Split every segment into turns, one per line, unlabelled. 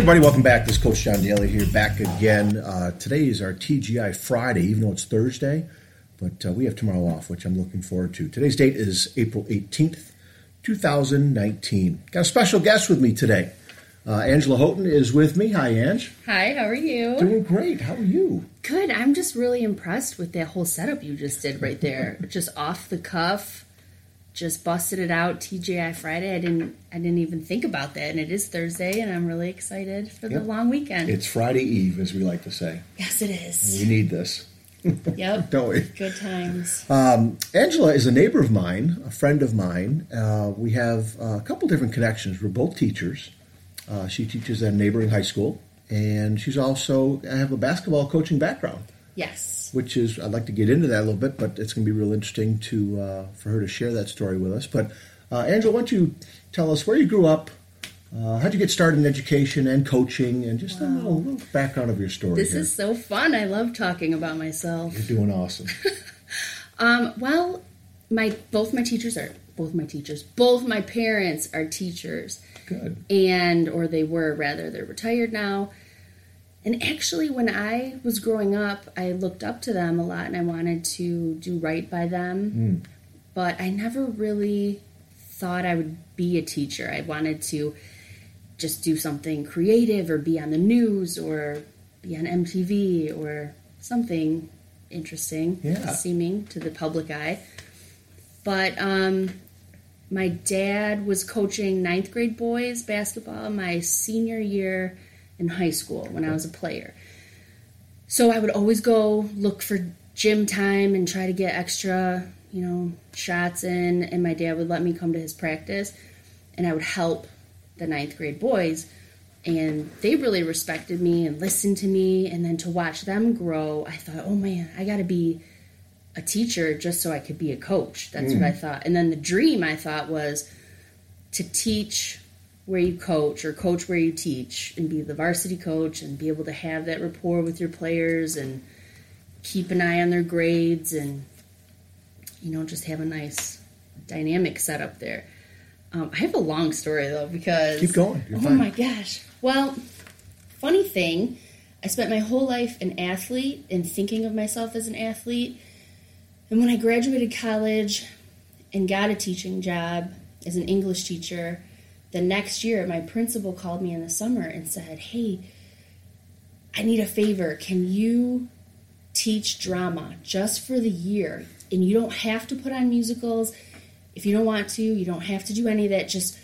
everybody, welcome back. This is Coach John Daly here, back again. Uh, today is our TGI Friday, even though it's Thursday, but uh, we have tomorrow off, which I'm looking forward to. Today's date is April 18th, 2019. Got a special guest with me today. Uh, Angela Houghton is with me. Hi, Ange.
Hi, how are you?
Doing great. How are you?
Good. I'm just really impressed with that whole setup you just did right there. just off the cuff, just busted it out. TGI Friday. I didn't. I didn't even think about that, and it is Thursday, and I'm really excited for
Yep.
the long weekend.
It's Friday Eve, as we like to say.
yes, it is.
We need this,
Yep.
don't we?
Good times.
Angela is a neighbor of mine, a friend of mine. Uh, we have a couple different connections. We're both teachers. Uh, she teaches at a neighboring high school, and she's also I have a basketball coaching background,
Yes.
which is I'd like to get into that a little bit, but it's going to be real interesting to uh, for her to share that story with us. But uh, Angela, why don't you tell us where you grew up? Uh, how'd you get started in education and coaching, and just a little, little background of your story?
This
here.
is so fun. I love talking about myself.
You're doing awesome.
Um, well, my both my teachers are both my teachers. Both my parents are teachers.
Good.
and or they were rather they're retired now and actually when i was growing up i looked up to them a lot and i wanted to do right by them. But i never really thought i would be a teacher. I wanted to just do something creative or be on the news or be on mtv or something interesting
Yeah.
seeming to the public eye. But um my dad was coaching ninth grade boys basketball my senior year in high school when I was a player. So I would always go look for gym time and try to get extra, you know, shots in. And my dad would let me come to his practice and I would help the ninth grade boys. And they really respected me and listened to me. And then to watch them grow, I thought, oh man, I got to be a teacher just so I could be a coach. That's what mm. I thought. And then the dream I thought was to teach where you coach or coach where you teach and be the varsity coach and be able to have that rapport with your players and keep an eye on their grades and you know just have a nice dynamic setup there. Um, I have a long story though because
Keep going. You're
oh
fine.
my gosh! Well, funny thing, I spent my whole life an athlete and thinking of myself as an athlete. And when I graduated college and got a teaching job as an English teacher, the next year my principal called me in the summer and said, Hey, I need a favor. Can you teach drama just for the year? And you don't have to put on musicals. If you don't want to, you don't have to do any of that. Just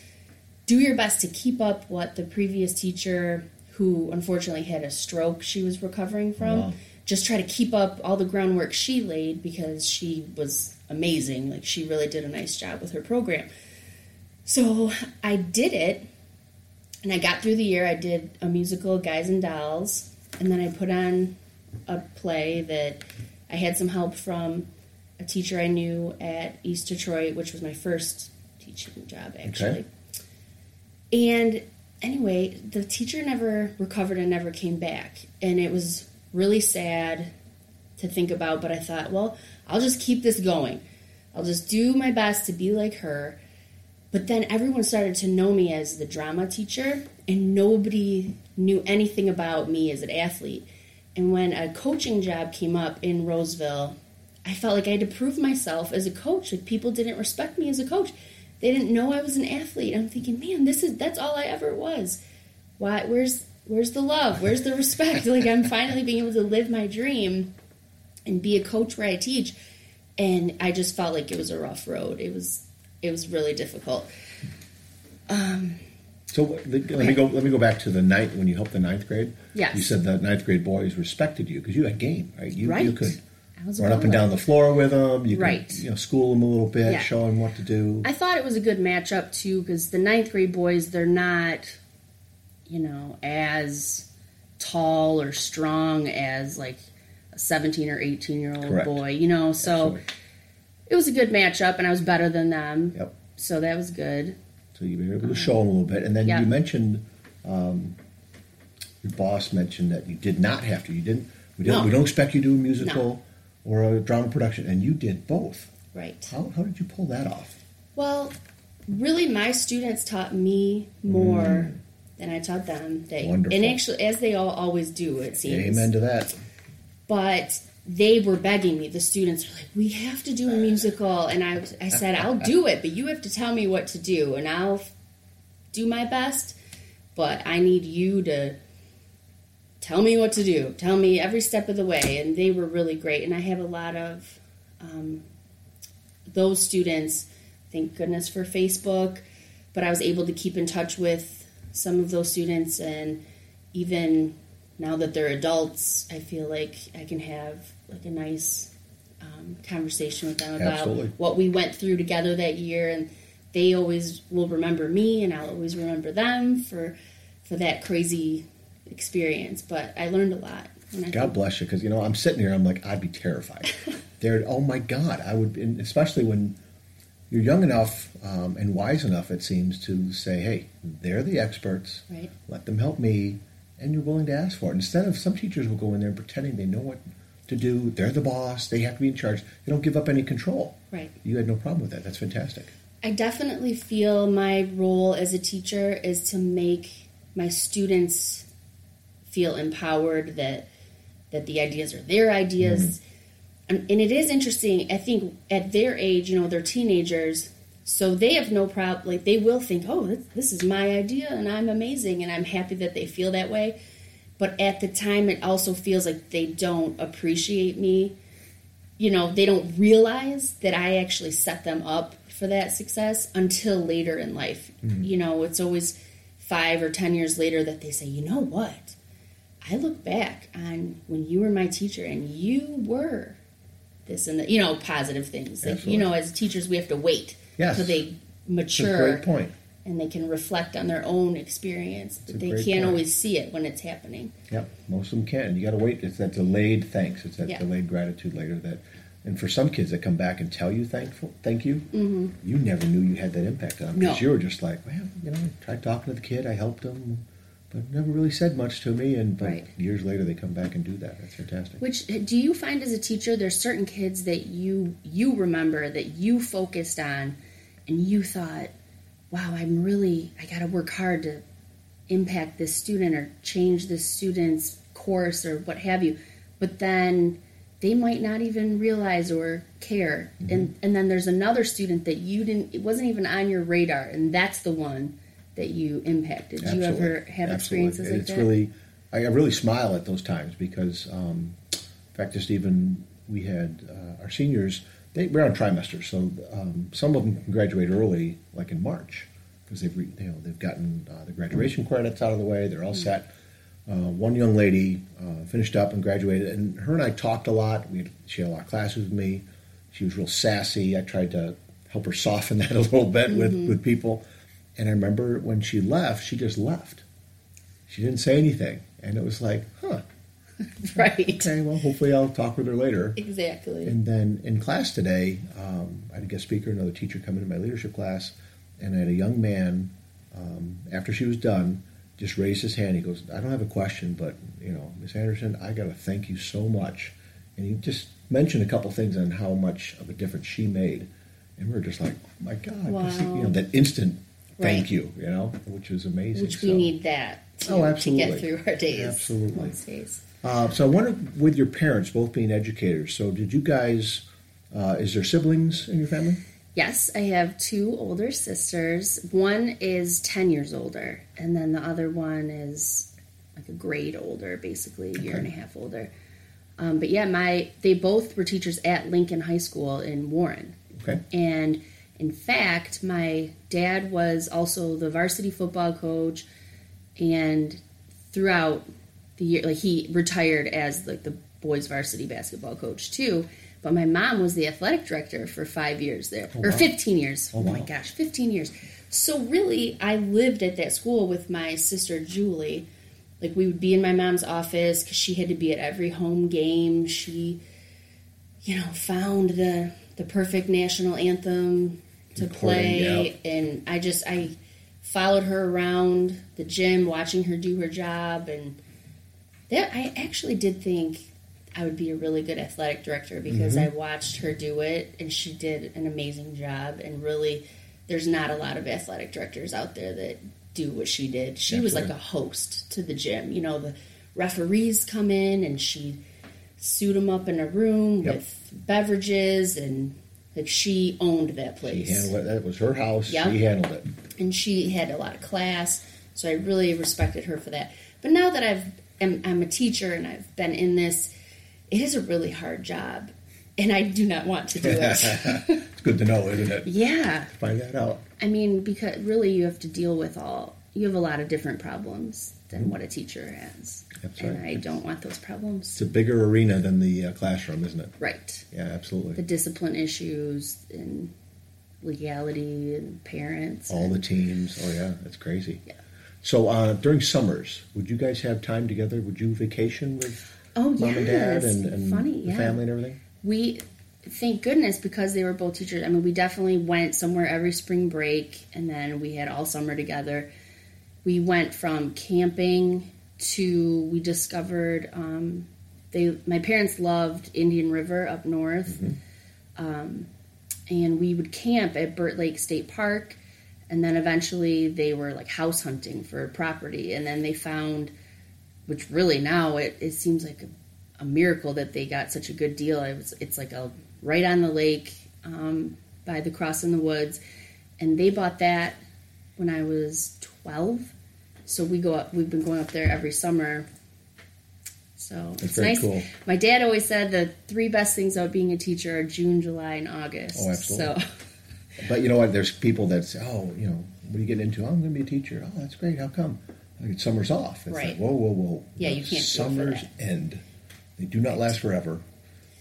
do your best to keep up what the previous teacher, who unfortunately had a stroke she was recovering from,
Wow.
just try to keep up all the groundwork she laid because she was amazing. Like, she really did a nice job with her program. So I did it, and I got through the year. I did a musical, Guys and Dolls, and then I put on a play that I had some help from a teacher I knew at East Detroit, which was my first teaching job, actually. And anyway, the teacher never recovered and never came back. And it was really sad to think about, but I thought, well, I'll just keep this going. I'll just do my best to be like her. But then everyone started to know me as the drama teacher, and nobody knew anything about me as an athlete. And when a coaching job came up in Roseville, I felt like I had to prove myself as a coach. Like people didn't respect me as a coach. They didn't know I was an athlete. I'm thinking, man, this is that's all I ever was. Why where's where's the love? Where's the respect? like I'm finally being able to live my dream and be a coach where I teach. And I just felt like it was a rough road. It was it was really difficult.
Um, so the, let me go. Let me go back to the ninth when you helped the ninth grade.
Yes.
You said the ninth grade boys respected you because you had game, right? You, you could run up and down the floor with them. You
Right.
could you know school them a little bit,
Yeah.
show them what to do.
I thought it was a good matchup too because the ninth grade boys they're not, you know, as tall or strong as like a seventeen or eighteen year old
Correct.
boy. You know, so
Absolutely.
It was a good matchup, and I was better than them.
Yep.
So that was good.
So you were able to show them a little bit, and then
Yeah.
you mentioned um, your boss mentioned that you did not have to. You didn't. We didn't.
No.
We don't expect you to do a musical or a drama production, and you did both.
Right.
How, how did you pull that off?
Well, really, my students taught me more than I taught them. They
Wonderful.
and actually, as they all always do, it seems.
Amen to that.
But they were begging me. The students were like, "We have to do a musical," and I, I said, "I'll do it, but you have to tell me what to do, and I'll do my best. But I need you to tell me what to do. Tell me every step of the way." And they were really great. And I have a lot of um, those students. Thank goodness for Facebook. But I was able to keep in touch with some of those students, and even now that they're adults, I feel like I can have like a nice um, conversation with them about
Absolutely.
what we went through together that year, and they always will remember me, and I'll always remember them for for that crazy experience. But I learned a lot.
God bless you, because you know I'm sitting here. I'm like, I'd be terrified. They're, oh my God, I would, and especially when you're young enough um, and wise enough, it seems, to say, hey, they're the experts.
Right.
Let them help me, and you're willing to ask for it. Instead of some teachers will go in there pretending they know what to do. They're the boss. They have to be in charge. They don't give up any control.
Right.
You had no problem with that. That's fantastic.
I definitely feel my role as a teacher is to make my students feel empowered that that the ideas are their ideas. Mm-hmm. And, and it is interesting. I think at their age, you know, they're teenagers, so they have no problem. Like they will think, "Oh, this, this is my idea, and I'm amazing," and I'm happy that they feel that way. But at the time, it also feels like they don't appreciate me you know, they don't realize that I actually set them up for that success until later in life. You know, it's always five or ten years later that they say, you know what? I look back on when you were my teacher and you were this and that, you know, positive things. Like, you know, as teachers, we have to wait
Yes.
till they mature
great point.
And they can reflect on their own experience. But they can't
point.
always see it when it's happening.
Yep, most of them can. You got to wait. It's that delayed thanks. It's that
Yeah.
delayed gratitude later. That, and for some kids that come back and tell you thankful, thank you, mm-hmm. you never knew you had that impact on them because
No.
you were just like, well, you know, I tried talking to the kid, I helped him, but never really said much to me. And but
Right.
years later, they come back and do that. That's fantastic.
Which do you find as a teacher there's certain kids that you you remember that you focused on and you thought, wow, I'm really I got to work hard to impact this student or change this student's course or what have you. But then they might not even realize or care. And and then there's another student that you didn't it wasn't even on your radar and that's the one that you impacted. Do you ever have experiences like
it's
that?
really, I I really smile at those times because, um, in fact, just even we had uh, our seniors. They we're on trimesters, so um, some of them can graduate early, like in March, because they've re, you know they've gotten uh, the graduation credits out of the way. They're all set. Uh, one young lady uh, finished up and graduated, and her and I talked a lot. We had, she had a lot of classes with me. She was real sassy. I tried to help her soften that a little bit with, with people. And I remember when she left, she just left. She didn't say anything, and it was like, huh.
right.
Okay, well, hopefully I'll talk with her later.
Exactly.
And then in class today, um, I had a guest speaker, another teacher come into my leadership class, and I had a young man, um, after she was done, just raised his hand. He goes, I don't have a question, but, you know, Miss Anderson, I got to thank you so much. And he just mentioned a couple things on how much of a difference she made. And we are just like, oh my God, this you know, that instant thank
Right.
you, you know, which is amazing.
Which we
So-
need that to,
Oh,
to get through our days.
Absolutely.
Most days.
Uh, so I wonder, with your parents both being educators, so did you guys? Uh, is there siblings in your family?
Yes, I have two older sisters. One is 10 years older, and then the other one is like a grade older, basically a year and a half older. Um, but yeah, my they both were teachers at Lincoln High School in Warren.
Okay.
And in fact, my dad was also the varsity football coach, and throughout the year, like he retired as like the boys varsity basketball coach too. But my mom was the athletic director for five years there,
Oh,
or
wow.
fifteen years.
Oh,
Oh, my
wow.
gosh, fifteen years. So really, I lived at that school with my sister Julie. Like we would be in my mom's office because she had to be at every home game. She you know, found the the perfect national anthem to
Recording,
play, and I just I followed her around the gym, watching her do her job, and that I actually did think I would be a really good athletic director because mm-hmm. I watched her do it, and she did an amazing job. And really, there's not a lot of athletic directors out there that do what she did. She was like a host to the gym. You know, the referees come in and she suit them up in a room
Yep.
with beverages and like she owned that
She
place.
handled it. That was her house.
Yep.
She handled it.
and she had a lot of class, so I really respected her for that. But now that I've am, I'm a teacher and I've been in this, it is a really hard job, and I do not want to do it.
It's good to know, isn't it?
yeah,
Find that out.
I mean, because really you have to deal with all you have a lot of different problems than what a teacher has,
That's
and
right.
I don't want those problems.
It's a bigger arena than the uh, classroom, isn't it?
Right,
Yeah, absolutely.
the discipline issues and legality and parents.
All the teams. Oh yeah, that's crazy.
Yeah.
So uh, during summers, would you guys have time together? Would you vacation with
Oh
mom and dad and, and
funny,
the
yeah.
family and everything?
we thank goodness because they were both teachers i mean we definitely went somewhere every spring break and then we had all summer together we went from camping to we discovered um, they my parents loved indian river up north um, and we would camp at burt lake state park and then eventually they were like house hunting for property and then they found which really now it, it seems like a, a miracle that they got such a good deal. It was, it's like a right on the lake um, by the cross in the woods, and they bought that when I was twelve. So we go up. We've been going up there every summer. So it's nice.
cool.
My dad always said the three best things about being a teacher are June, July, and August.
Oh, absolutely.
So
But you know what? There's people that say, "Oh, you know, what are you getting into? Oh, I'm going to be a teacher. Oh, that's great. How come? Get summers off. It's
Right.
Like, whoa, whoa, whoa.
Yeah, you can't
Summers end. They do not last forever.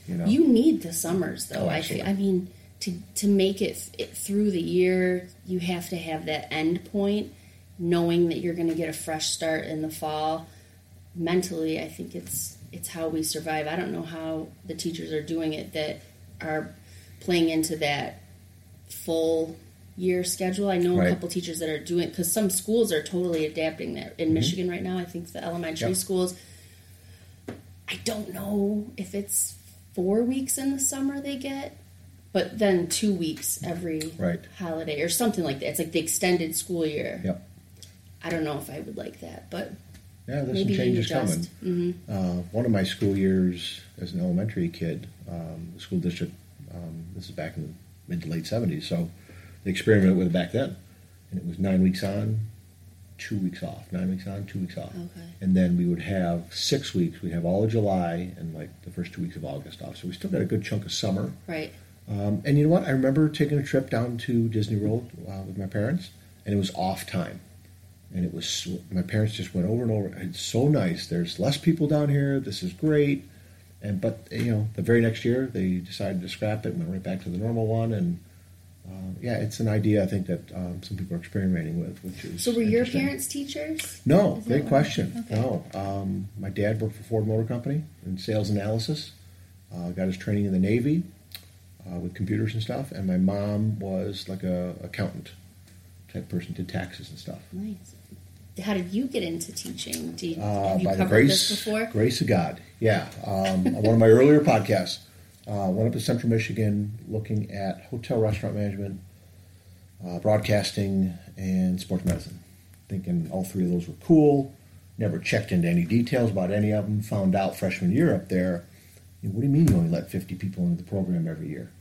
You know.
You need the summers, though.
Oh,
I. I mean, to to make it, it through the year, you have to have that end point, knowing that you're going to get a fresh start in the fall. Mentally, I think it's it's how we survive. I don't know how the teachers are doing it that are playing into that full year schedule. I know
Right.
a couple teachers that are doing because some schools are totally adapting that. In Michigan right now, I think the elementary
Mm-hmm. Yep.
schools I don't know if it's four weeks in the summer they get, but then two weeks every
Right.
holiday or something like that. It's like the extended school year.
Yep.
I don't know if I would like that, but
Yeah, there's
maybe
some changes coming.
hmm
Uh, one of my school years as an elementary kid, um, the school district, um, this is back in the mid to late 70s, so they experimented with it back then. And it was nine weeks on, two weeks off. Nine weeks on, two weeks off.
Okay.
And then we would have six weeks. We'd have all of July and like the first two weeks of August off. So we still got a good chunk of summer.
Right.
Um, and you know what? I remember taking a trip down to Disney World uh, with my parents, and it was off time. And it was my parents just went over and over. It's so nice. There's less people down here. This is great. And but you know, the very next year they decided to scrap it and went right back to the normal one. And uh, yeah, it's an idea I think that um, some people are experimenting with, which is
So were your parents teachers?
No,
Is
great question.
okay.
No, um, my dad worked for Ford Motor Company in sales analysis. Uh, got his training in the Navy uh, with computers and stuff, and my mom was like a accountant type person, did taxes and stuff.
Nice. How did you get into teaching? Do you,
Uh,
have you
by
covered
grace,
this before?
grace of God, yeah. Um, on one of my earlier podcasts, uh, went up to Central Michigan looking at hotel restaurant management, uh, broadcasting, and sports medicine. Thinking all three of those were cool. Never checked into any details about any of them. Found out freshman year up there. you know, what do you mean you only let 50 people into the program every year?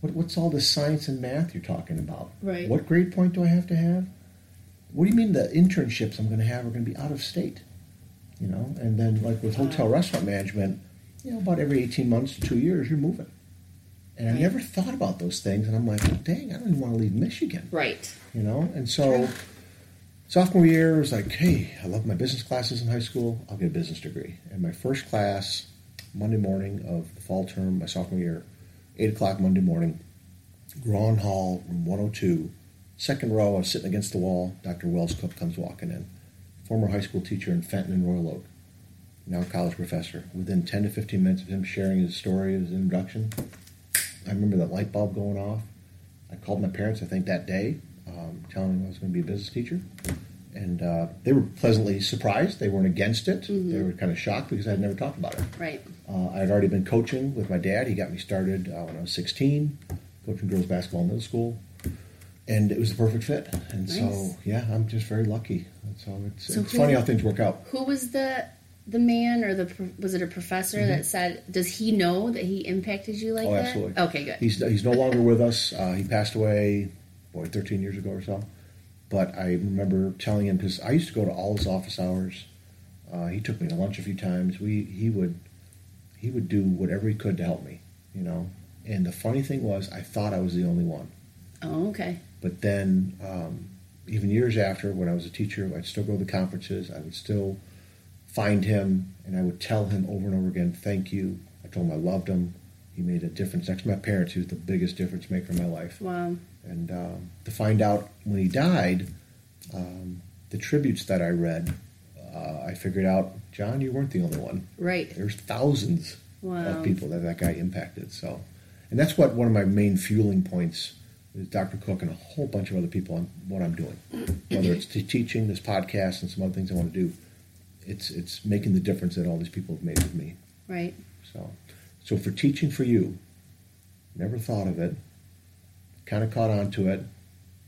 What, what's all this science and math you're talking about?
Right.
What grade point do I have to have? What do you mean the internships I'm going to have are going to be out of state? You know, and then like with uh-huh. hotel restaurant management, you know, about every 18 months to two years, you're moving. And I never thought about those things, and I'm like, dang, I don't even want to leave Michigan,
Right.
you know. And so, sophomore year was like, hey, I love my business classes in high school. I'll get a business degree. And my first class, Monday morning of the fall term, my sophomore year, eight o'clock Monday morning, Grawn Hall, room 102, second row. I was sitting against the wall. Dr. Wells Cook comes walking in, former high school teacher in Fenton and Royal Oak, now a college professor. Within 10 to 15 minutes of him sharing his story, his introduction, I remember that light bulb going off. I called my parents, I think, that day, um, telling them I was going to be a business teacher. And uh, they were pleasantly surprised. They weren't against it. They were kind of shocked because I had never talked about it.
Right.
Uh, I had already been coaching with my dad. He got me started uh, when I was 16, coaching girls basketball in middle school. And it was the perfect fit. And so, yeah, I'm just very lucky. And so it's,
So
it's
who-
funny how things work out.
Who was the the man or the was it a professor that said? Does he know that he impacted you like
Mm-hmm. oh,
that?
absolutely.
Okay, good.
He's he's no longer with us. Uh, he passed away, boy, 13 years ago or so. But I remember telling him because I used to go to all his office hours. Uh, he took me to lunch a few times. We he would he would do whatever he could to help me, you know. And the funny thing was, I thought I was the only one.
Oh, okay.
But then, um, even years after, when I was a teacher, I'd still go to the conferences. I would still find him, and I would tell him over and over again, "Thank you." I told him I loved him. He made a difference. Next to my parents, he was the biggest difference maker in my life.
Wow.
And um, to find out when he died, um, the tributes that I read, uh, I figured out, John, you weren't the only one.
Right.
There's thousands
Wow.
of people that that guy impacted. So, and that's what one of my main fueling points is Dr. Cook and a whole bunch of other people on what I'm doing, whether it's t- teaching, this podcast, and some other things I want to do. It's it's making the difference that all these people have made with me.
Right.
So, so for teaching for you, never thought of it. Kind of caught on to it.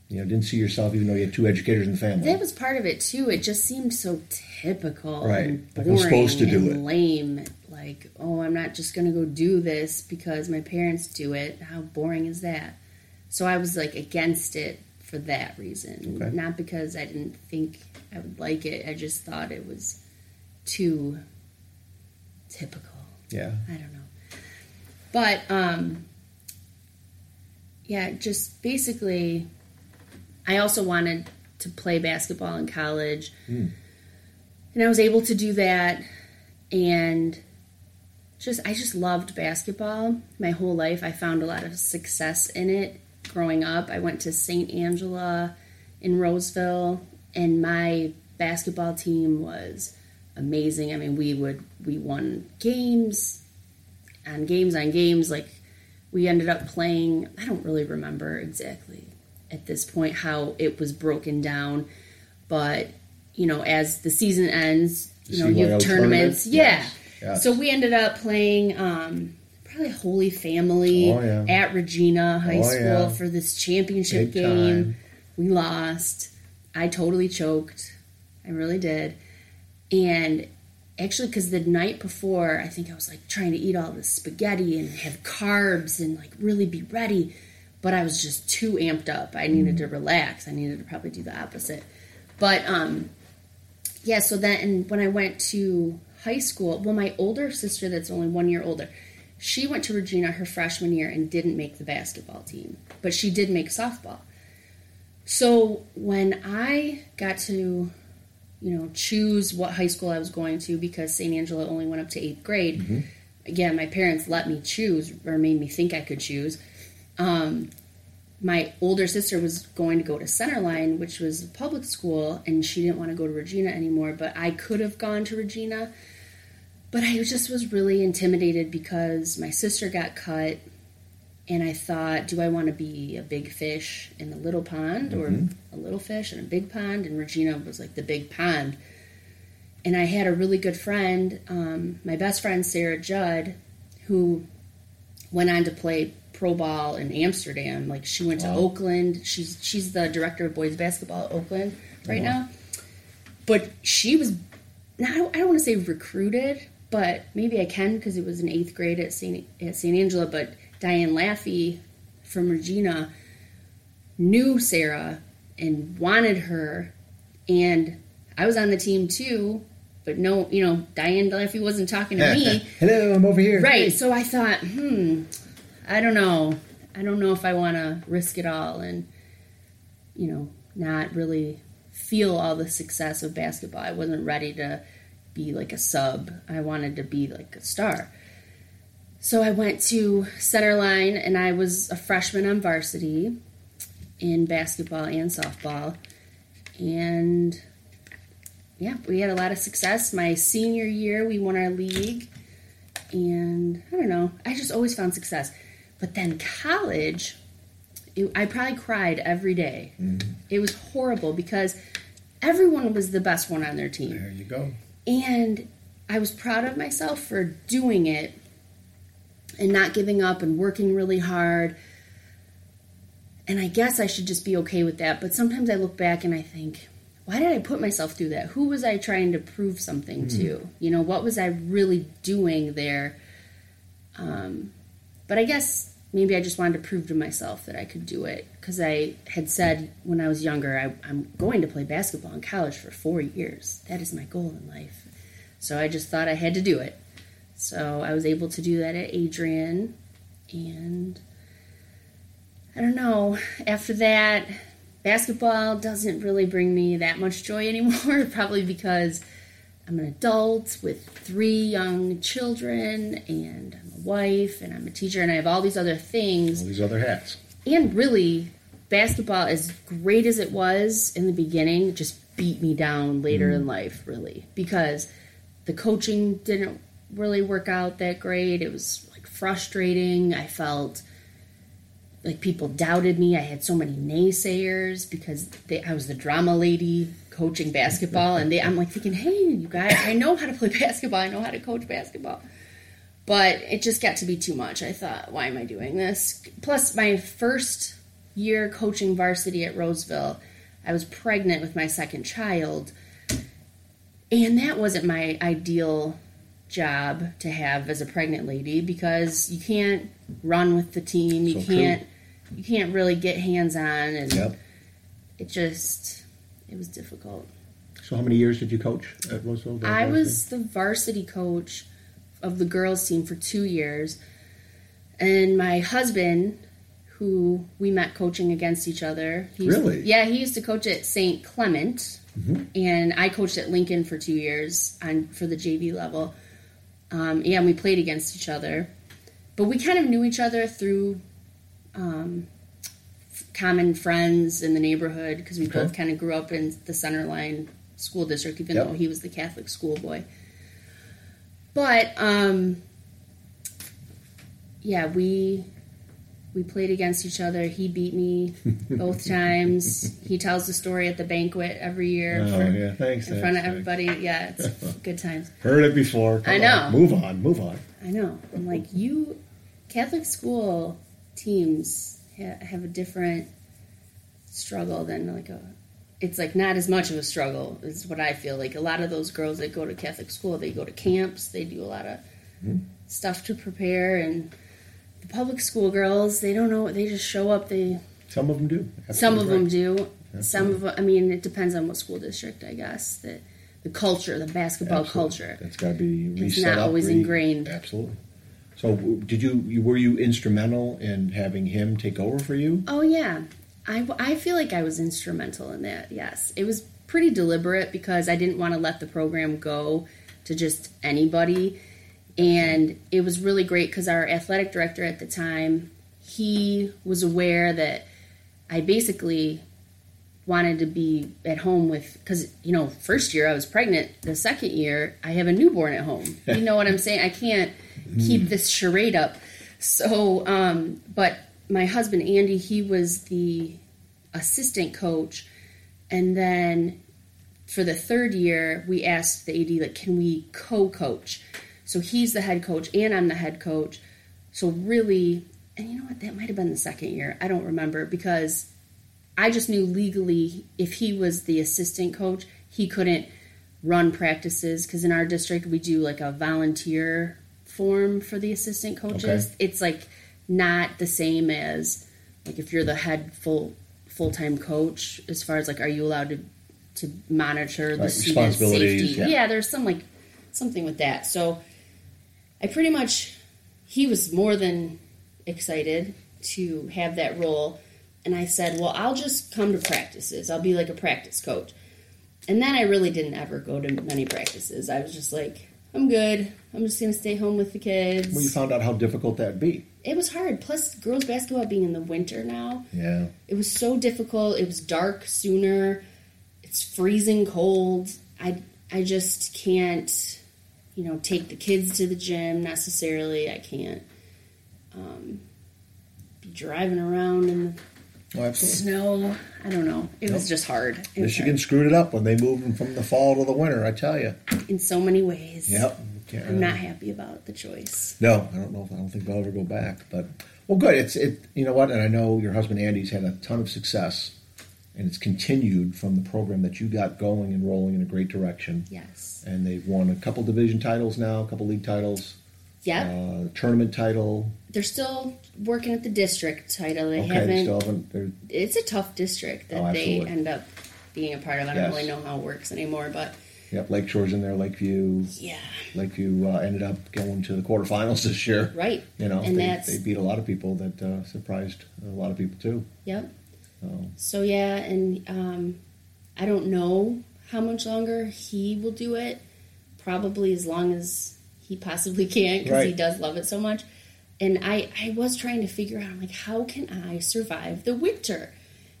You know, didn't see yourself even though you had two educators in the family.
That was part of it too. It just seemed so typical,
Right. Like I'm supposed to do it.
lame. Like, oh, I'm not just gonna go do this because my parents do it. How boring is that? So I was like against it for that reason,
Okay.
not because I didn't think I would like it. I just thought it was too typical.
yeah.
I don't know. But um yeah, just basically I also wanted to play basketball in college.
Mm.
And I was able to do that and just I just loved basketball my whole life. I found a lot of success in it growing up. I went to St. Angela in Roseville and my basketball team was amazing. I mean, we would we won games on games on games like we ended up playing I don't really remember exactly at this point how it was broken down, but you know, as the season ends, you know, you have tournaments.
tournament?
Yeah.
Yes. Yes.
So we ended up playing um probably Holy Family
Oh, yeah.
at Regina High
Oh,
School
yeah.
for this championship
Big
game.
time.
We lost. I totally choked. I really did. And actually, because the night before, I think I was like trying to eat all this spaghetti and have carbs and like really be ready. But I was just too amped up. I needed to relax. I needed to probably do the opposite. But um, yeah, so then when I went to high school, well, my older sister that's only one year older, she went to Regina her freshman year and didn't make the basketball team, but she did make softball. So when I got to, you know, choose what high school I was going to because St. Angela only went up to eighth grade, again, my parents let me choose or made me think I could choose. Um, my older sister was going to go to Centerline, which was a public school, and she didn't want to go to Regina anymore. But I could have gone to Regina, but I just was really intimidated because my sister got cut, and I thought, do I want to be a big fish in the little pond or a little fish in a big pond? And Regina was like the big pond. And I had a really good friend, um, my best friend Sarah Judd, who went on to play pro ball in Amsterdam. Like she went to Oakland. She's she's the director of boys basketball at Oakland right
wow.
now. But she was don't, I don't want to say recruited, but maybe I can because it was in eighth grade at Saint at Saint Angela. But Diane Laffey from Regina knew Sarah and wanted her, and I was on the team too. But no, you know, Diane Laffey wasn't talking to me.
Hello, I'm over here.
Right. So I thought, hmm, I don't know. I don't know if I want to risk it all and, you know, not really feel all the success of basketball. I wasn't ready to be like a sub. I wanted to be like a star. So I went to Centerline and I was a freshman on varsity in basketball and softball. And yeah, we had a lot of success. My senior year, we won our league and I don't know. I just always found success. But then college, it, I probably cried every day. Mm-hmm. It was horrible because everyone was the best one on their team.
There you go.
And I was proud of myself for doing it and not giving up and working really hard. And I guess I should just be okay with that. But sometimes I look back and I think, why did I put myself through that? Who was I trying to prove something mm. to? You know, what was I really doing there? Um, but I guess maybe I just wanted to prove to myself that I could do it because I had said when I was younger, I, am going to play basketball in college for four years. That is my goal in life. So I just thought I had to do it. So I was able to do that at Adrian. And I don't know, after that, basketball doesn't really bring me that much joy anymore, probably because I'm an adult with three young children and a wife and I'm a teacher and I have all these other things.
All these other hats.
And really, basketball, as great as it was in the beginning, just beat me down later mm. in life, really, because the coaching didn't really work out that great. It was like frustrating. I felt like people doubted me. I had so many naysayers because they, I was the drama lady coaching basketball, and they, I'm like thinking, hey, you guys, I know how to play basketball. I know how to coach basketball. But it just got to be too much. I thought, why am I doing this? Plus, my first year coaching varsity at Roseville, I was pregnant with my second child. And that wasn't my ideal job to have as a pregnant lady because you can't run with the team. You so can't true. you can't really get hands on and yep. it just it was difficult.
So how many years did you coach at Roseville?
I was the varsity coach of the girls team for 2 years. And my husband who we met coaching against each other.
He really?
To, yeah, he used to coach at St. Clement, mm-hmm. and I coached at Lincoln for two years on for the JV level. Um, yeah, and we played against each other, but we kind of knew each other through um, common friends in the neighborhood because we okay. both kind of grew up in the Centerline school district, even yep. though he was the Catholic schoolboy. But um, yeah, we we played against each other. He beat me both times. He tells the story at the banquet every year.
Oh, for, yeah. Thanks.
In
thanks,
front of everybody. Yeah, it's good times.
Heard it before.
Come I know.
On. Move on. Move on.
I know. I'm like, you, Catholic school teams ha- have a different struggle than like a. It's like not as much of a struggle is what I feel like. A lot of those girls that go to Catholic school, they go to camps. They do a lot of mm-hmm. stuff to prepare and the public school girls, they don't know. They just show up. They
some of them do.
Absolutely some of right. them do. Absolutely. Some of them. I mean, it depends on what school district, I guess. That the culture, the basketball
absolutely.
culture.
That's got to be reset
It's not
up,
always
re-
ingrained.
Absolutely. So, did you were you instrumental in having him take over for you?
Oh yeah, I I feel like I was instrumental in that. Yes, it was pretty deliberate because I didn't want to let the program go to just anybody and it was really great because our athletic director at the time, he was aware that I basically wanted to be at home with because you know first year i was pregnant the second year i have a newborn at home you know what i'm saying i can't keep mm. this charade up so um but my husband andy he was the assistant coach and then for the third year we asked the ad like can we co-coach so he's the head coach and I'm the head coach. So really, and you know what? That might have been the second year. I don't remember because I just knew legally if he was the assistant coach, he couldn't run practices because in our district we do like a volunteer form for the assistant coaches. Okay. It's like not the same as like if you're the head full full time coach as far as like are you allowed to to monitor the right, student safety? Yeah. yeah, there's some like something with that. So I pretty much, he was more than excited to have that role. And I said, well, I'll just come to practices. I'll be like a practice coach. And then I really didn't ever go to many practices. I was just like, I'm good. I'm just going to stay home with the kids.
Well, you found out how difficult that'd be.
It was hard. Plus, girls basketball being in the winter now.
Yeah.
It was so difficult. It was dark sooner. It's freezing cold. I I just can't you know, take the kids to the gym necessarily. I can't um, be driving around in
Oh, absolutely.
snow. I don't know. It was just hard. It was
Michigan
hard
screwed it up when they moved them from the fall to the winter. I tell you.
in so many ways.
Yep. Can't
I'm not happy about the choice.
No, I don't know. If, I don't think they'll ever go back. But well, good. It's it. You know what? And I know your husband Andy's had a ton of success, and it's continued from the program that you got going and rolling in a great direction.
Yes.
And they've won a couple division titles now, a couple league titles,
Yep.
uh, tournament title.
They're still working at the district title. They
okay,
haven't.
still haven't. they're-
it's a tough district that
Oh,
they
absolutely.
end up being a part of. I don't
Yes.
really know how it works anymore, but
Yep, Lakeshore's in there. Lakeview,
yeah,
Lakeview uh, ended up going to the quarterfinals this year.
right.
You know,
and
they,
that's
they beat a lot of people that uh, surprised a lot of people too.
yep.
So,
So yeah, and um, I don't know how much longer he will do it. Probably as long as he possibly can, because he
Right.
does love it so much. And I, I was trying to figure out, I'm like, how can I survive the winter?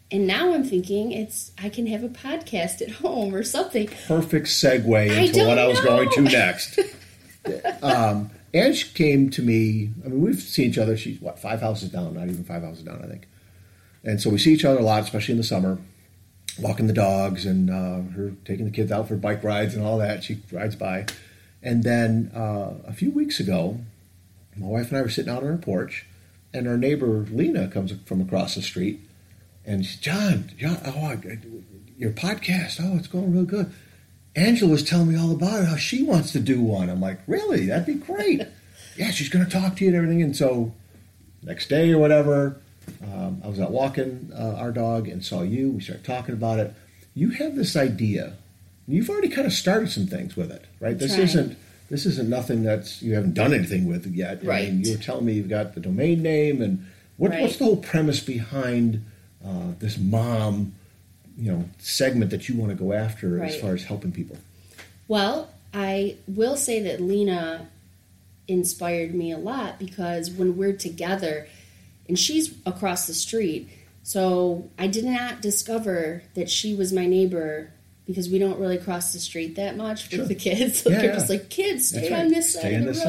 And now I'm thinking it's I can have a podcast at home or something.
perfect segue into
don't
what I was going to next. um, Ange came to me. I mean, we've seen each other. She's what five houses down, not even five houses down, I think. And so we see each other a lot, especially in the summer, walking the dogs and uh, her taking the kids out for bike rides and all that. She rides by, and then uh, a few weeks ago, my wife and I were sitting out on our porch, and our neighbor Lena comes from across the street, and she's John, John, oh, I- your podcast, oh, it's going real good. Angela was telling me all about it, how she wants to do one. I'm like, really? That'd be great. yeah, she's going to talk to you and everything. And so, next day or whatever, um, I was out walking uh, our dog and saw you. We started talking about it. You have this idea. You've already kind of started some things with it, right? This
Trying.
isn't this isn't nothing that's you haven't done anything with yet. I mean,
Right.
you're telling me you've got the domain name and what,
Right.
what's the whole premise behind uh, this mom, you know, segment that you want to go after as far as helping people?
Well, I will say that Lena inspired me a lot because when we're together, and she's across the street, so I did not discover that she was my neighbor because we don't really cross the street that much with
Sure.
the kids. Like
Yeah,
they're
yeah.
just like, kids, stay
right.
on this
Stay
side of the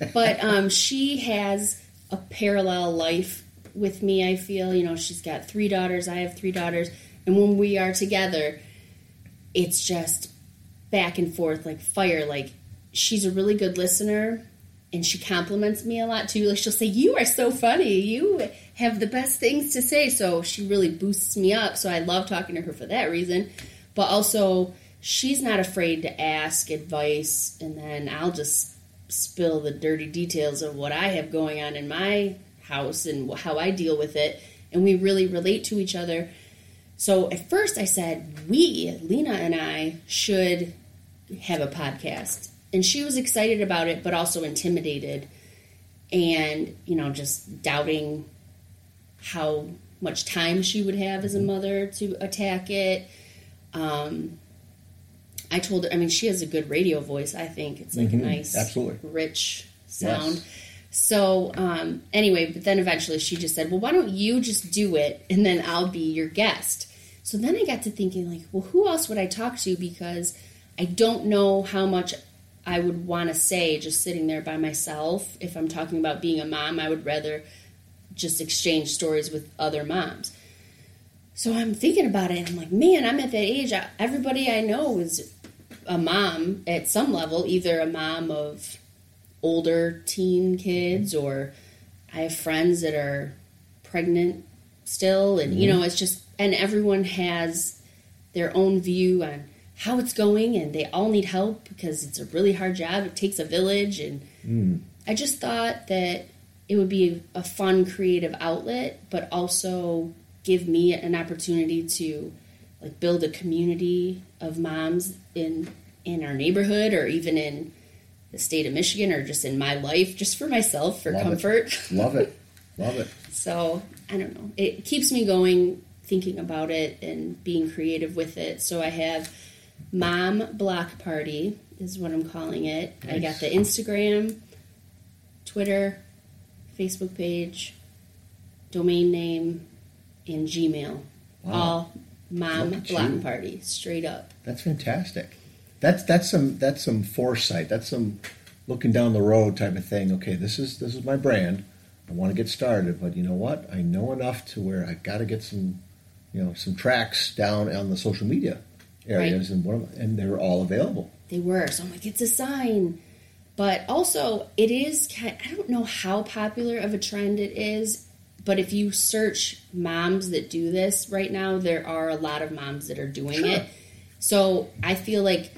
road. but um, she has a parallel life with me. I feel you know she's got three daughters. I have three daughters, and when we are together, it's just back and forth like fire. Like she's a really good listener, and she compliments me a lot too. Like she'll say, "You are so funny. You have the best things to say." So she really boosts me up. So I love talking to her for that reason. But also, she's not afraid to ask advice, and then I'll just spill the dirty details of what I have going on in my house and how I deal with it. And we really relate to each other. So at first I said, we, Lena and I, should have a podcast. And she was excited about it, but also intimidated and, you know, just doubting how much time she would have as a mother to attack it. Um, I told her, I mean, she has a good radio voice, I think. It's like
Mhm,
a nice,
absolutely.
rich sound.
Yes.
So, um, anyway, but then eventually she just said, well, why don't you just do it and then I'll be your guest? So then I got to thinking, like, well, who else would I talk to? Because I don't know how much I would want to say just sitting there by myself. If I'm talking about being a mom, I would rather just exchange stories with other moms. So I'm thinking about it, and I'm like, man, I'm at that age. I, everybody I know is a mom at some level, either a mom of older teen kids, mm-hmm. or I have friends that are pregnant still, and you know, mm-hmm. it's just, and everyone has their own view on how it's going, and they all need help because it's a really hard job. It takes a village, and mm. I just thought that it would be a fun creative outlet, but also give me an opportunity to like build a community of moms in in our neighborhood or even in the state of Michigan or just in my life just for myself for
Love it.
comfort.
Love it. Love it.
So I don't know. It keeps me going thinking about it and being creative with it. So I have Mom Block Party is what I'm calling it. I got the Instagram, Twitter, Facebook page, domain name, and Gmail.
Wow.
All Mom
Look at
Block
you.
Party, straight up.
That's fantastic. That's that's some that's some foresight. That's some looking down the road type of thing. Okay, this is this is my brand. I want to get started, but you know what? I know enough to where I got to get some, you know, some tracks down on the social media areas,
Right.
and one of, and they're all available.
They were. So I'm like, it's a sign. But also, it is, I don't know how popular of a trend it is, but if you search moms that do this right now, there are a lot of moms that are doing
Sure.
it. So I feel like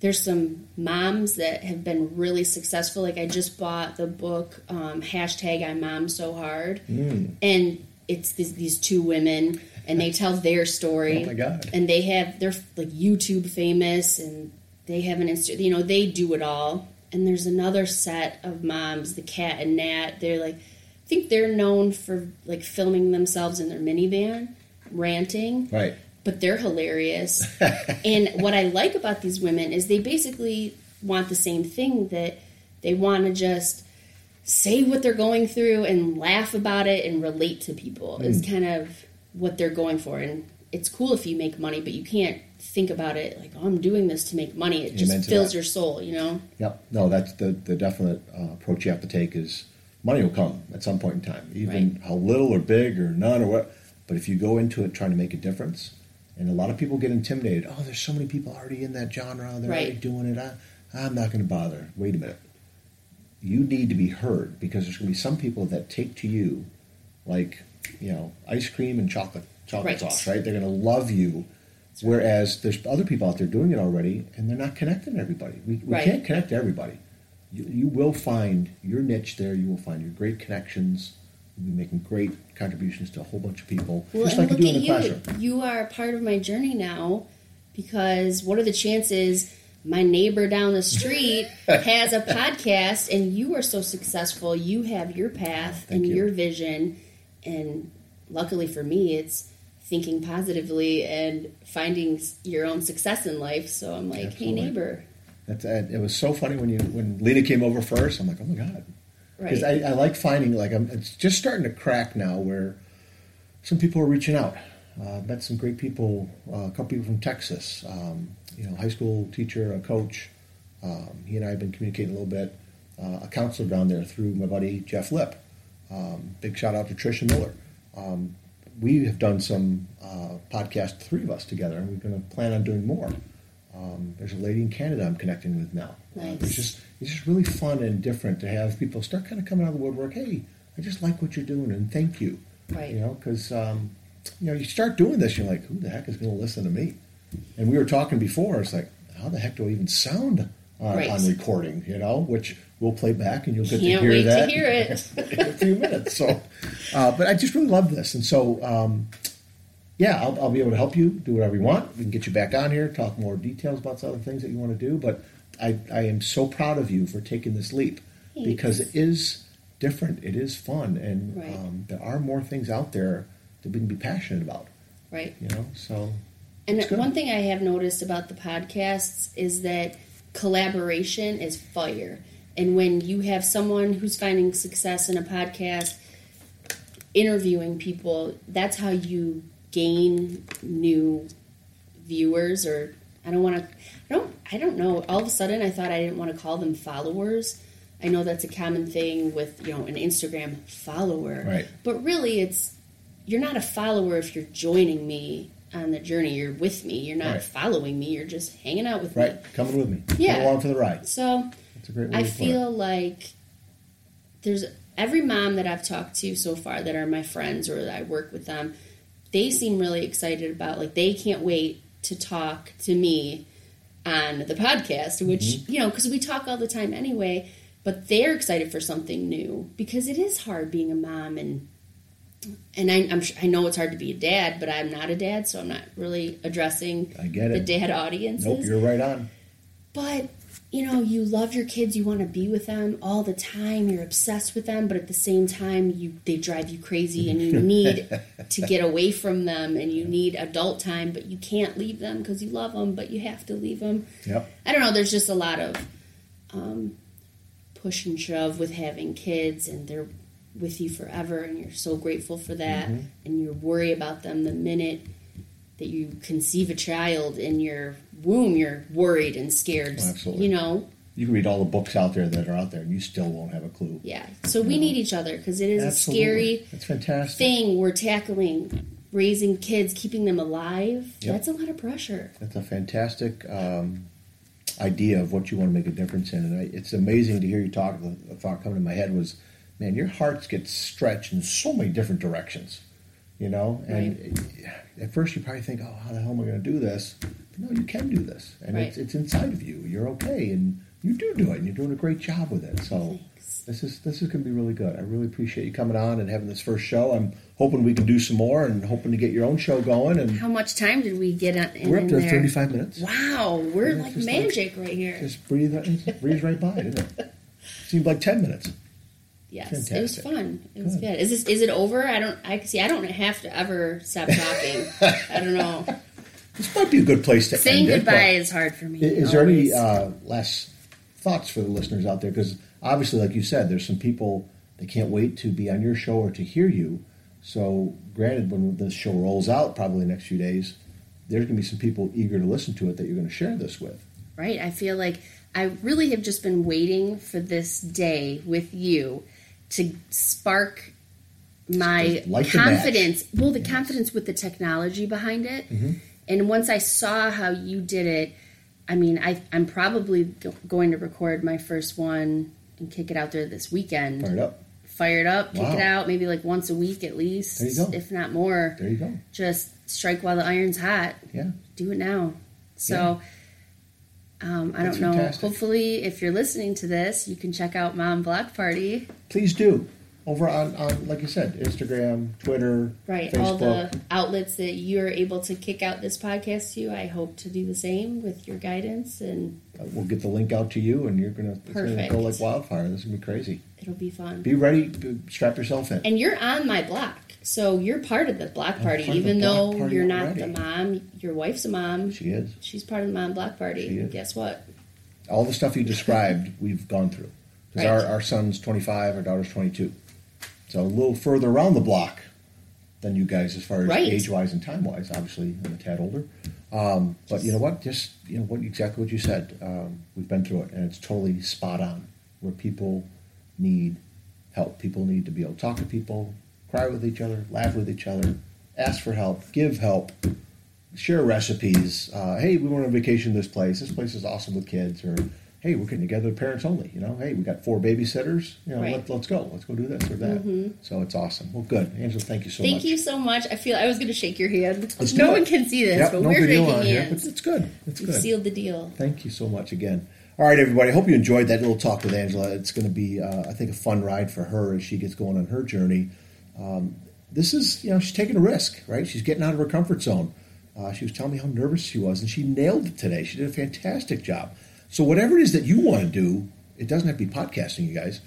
there's some moms that have been really successful. Like I just bought the book um, hashtag I Mom So Hard,
Mm.
and it's these, these two women, and they tell their story.
Oh my God.
And they have they're like YouTube famous, and they have an Insta. You know, they do it all. And there's another set of moms, the Cat and Nat. They're like, think they're known for like filming themselves in their minivan, ranting
Right.
but they're hilarious. and what I like about these women is they basically want the same thing that they want to just say what they're going through and laugh about it and relate to people is kind of what they're going for. And it's cool if you make money, but you can't think about it like, oh, I'm doing this to make money. It
Amen
just fills
that.
your soul, you know?
Yep. No, that's the the definite uh, approach you have to take is money will come at some point in time, even
Right.
how little or big or none or what. But if you go into it trying to make a difference, and a lot of people get intimidated. Oh, there's so many people already in that genre. They're already doing it. I, I'm not going to bother. Wait a minute. You need to be heard because there's going to be some people that take to you like you know ice cream and chocolate chocolate
Right.
sauce. Right? They're going to love you. Whereas there's other people out there doing it already, and they're not connecting to everybody. We, we
Right.
can't connect to everybody. You, you will find your niche there. You will find your great connections. You'll be making great contributions to a whole bunch of people,
Well,
just like you do in the
you.
classroom.
You are a part of my journey now because what are the chances my neighbor down the street has a podcast and you are so successful? You have your path
Thank
and
you.
your vision. And luckily for me, it's thinking positively and finding your own success in life. So I'm like,
Absolutely.
hey, neighbor.
That's, uh, it was so funny when you when Lena came over first. I'm like, oh my god, because
Right.
I, I like finding like I'm, it's just starting to crack now where some people are reaching out. Uh, met some great people, uh, a couple people from Texas. Um, you know, high school teacher, a coach. Um, he and I have been communicating a little bit. Uh, a counselor down there through my buddy Jeff Lip. Um, big shout out to Tricia Miller. Um, we have done some uh, podcasts, three of us together, and we're going to plan on doing more. Um, there's a lady in Canada I'm connecting with now. Uh,
Nice.
it's just it's just really fun and different to have people start kind of coming out of the woodwork. Hey, I just like what you're doing, and thank you.
Right.
You know, because um, you know you start doing this, you're like, who the heck is going to listen to me? And we were talking before. It's like, how the heck do I even sound on,
Right.
on recording? You know, which we'll play back, and you'll get
Can't
to hear
wait to hear it.
in a few minutes. So, uh, but I just really love this, and so um, yeah, I'll, I'll be able to help you do whatever you want. We can get you back on here, talk more details about some other things that you want to do. But I, I am so proud of you for taking this leap because it is different, it is fun, and
Right.
um, there are more things out there that we can be passionate about.
Right.
You know, so
And one thing I have noticed about the podcasts is that collaboration is fire. And when you have someone who's finding success in a podcast, interviewing people, that's how you gain new viewers or I don't want to I don't I don't know. All of a sudden I thought I didn't want to call them followers. I know that's a common thing with, you know, an Instagram follower.
Right.
But really it's you're not a follower if you're joining me on the journey. You're with me. You're not
Right.
following me. You're just hanging out with
right,
me. Right.
Coming with me,
Yeah.
come along for the ride.
So
That's a great way
I feel
it.
like there's every mom that I've talked to so far that are my friends or that I work with them, they seem really excited about like they can't wait to talk to me on the podcast, which
Mm-hmm.
you know because we talk all the time anyway. But they're excited for something new because it is hard being a mom and and I, I'm sure, I know it's hard to be a dad, but I'm not a dad, so I'm not really addressing
I get it.
the dad audiences
Nope, you're right on.
but you know you love your kids you want to be with them all the time you're obsessed with them but at the same time you they drive you crazy and you need to get away from them and you need adult time but you can't leave them because you love them but you have to leave them
Yep.
i don't know there's just a lot of um, push and shove with having kids and they're with you forever and you're so grateful for that
Mm-hmm.
and you worry about them the minute that you conceive a child in your womb you're worried and scared
Oh, absolutely.
you know
You can read all the books out there that are out there, and you still won't have a clue.
Yeah. So we need each other because it is
Absolutely.
a scary
That's fantastic.
thing we're tackling. Raising kids, keeping them alive.
Yep.
That's a lot of pressure.
That's a fantastic um, idea of what you want to make a difference in, and I, it's amazing to hear you talk. The thought coming to my head was, man, your hearts get stretched in so many different directions, you know. And at first, you probably think, oh, how the hell am I going to do this? But no, you can do this, and it's,
Right.
it's inside of you. You're okay, and you do do it, and you're doing a great job with it. So.
Thanks.
This is this is going to be really good. I really appreciate you coming on and having this first show. I'm hoping we can do some more and hoping to get your own show going. And
How much time did we get in,
we're up to
there?
35 minutes.
Wow, we're
Yeah,
like
just like-
magic right here.
Just breathe, right- breeze right by, didn't it? Seemed like 10 minutes.
Yes, it was fun. It was
Good.
good. Is this is it over? I don't. I see. I don't have to ever stop talking. I don't know.
This might be a good place to
Saying goodbye
but
is hard for me.
Is there any uh, last thoughts for the listeners out there? Because obviously, like you said, there's some people that can't wait to be on your show or to hear you. So, granted, when this show rolls out, probably the next few days, there's going to be some people eager to listen to it that you're going to share this with.
right? I feel like I really have just been waiting for this day with you to spark my
light the
confidence. Well, the confidence with the technology behind it.
Mm-hmm.
And once I saw how you did it, I mean, I, I'm probably go- going to record my first one and kick it out there this weekend.
Fire it up.
Fire it up, kick it out, maybe like once a week at least,
There you go.
if not more.
There you go.
Just strike while the iron's hot
Yeah.
do it now. So um, I
That's
don't know.
fantastic.
Hopefully, if you're listening to this, you can check out Mom Block Party.
Please do. Over on, on like I said, Instagram, Twitter,
Right,
Facebook.
all the outlets that you're able to kick out this podcast to. I hope to do the same with your guidance, and
Uh, We'll get the link out to you, and you're gonna it's gonna go like wildfire. This is gonna be crazy.
it'll be fun.
Be ready. to Strap yourself in.
And you're on my block, so you're part of the block party.
part of the
Even though
party
you're not
already.
the mom, your wife's a mom.
She is.
She's part of the mom block party. Guess what?
All the stuff you described, we've gone through. Because
Right.
our, our son's 25, our daughter's 22. So a little further around the block than you guys as far as
Right.
age wise and time wise. Obviously, I'm a tad older. Um, but you know what? Just you know what exactly what you said. Um, we've been through it, and it's totally spot on. Where people need help, people need to be able to talk to people, cry with each other, laugh with each other, ask for help, give help, share recipes. Uh, hey, we went on vacation to this place. This place is awesome with kids. Or hey, we're getting together with parents only. You know, hey, we got four babysitters. You know,
Right.
let, let's go. Let's go do this or that. So it's awesome. Well, good, Angela. Thank you so
Thank
much.
Thank you so much. I feel I was going to shake your hand.
Let's
no one can see this,
Yep,
but
no
we're shaking
here,
hands.
but it's good. It's
We
good.
sealed the deal.
Thank you so much again. All right, everybody. I hope you enjoyed that little talk with Angela. It's going to be, uh, I think, a fun ride for her as she gets going on her journey. Um, this is, you know, she's taking a risk, right? She's getting out of her comfort zone. Uh, she was telling me how nervous she was, and she nailed it today. She did a fantastic job. So, whatever it is that you want to do, it doesn't have to be podcasting, you guys.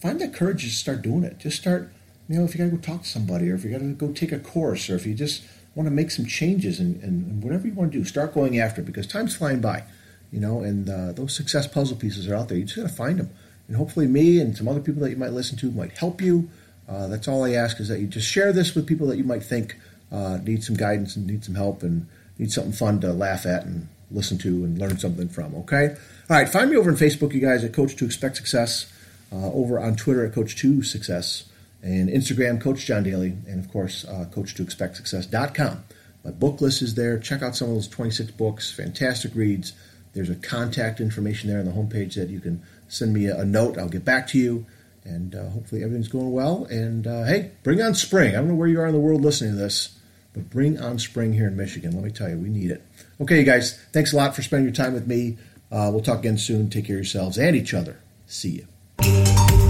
Find that courage to start doing it. Just start, you know, if you got to go talk to somebody, or if you got to go take a course, or if you just want to make some changes and, and, whatever you want to do, start going after it because time's flying by, you know, and uh, those success puzzle pieces are out there. You just got to find them. And hopefully, me and some other people that you might listen to might help you. Uh, that's all I ask is that you just share this with people that you might think uh, need some guidance and need some help and need something fun to laugh at and listen to and learn something from. Okay. All right. Find me over on Facebook, you guys, at Coach to Expect Success. Uh, over on Twitter at Coach to Success and Instagram, Coach John Daly, and of course, uh, Coach to Expect Success.com. My book list is there. Check out some of those 26 books, fantastic reads. There's a contact information there on the homepage that you can send me a, a note. I'll get back to you. And uh, hopefully everything's going well. And uh, hey, bring on spring. I don't know where you are in the world listening to this, but bring on spring here in Michigan. Let me tell you, we need it. Okay, you guys, thanks a lot for spending your time with me. Uh, we'll talk again soon. Take care of yourselves and each other. See you.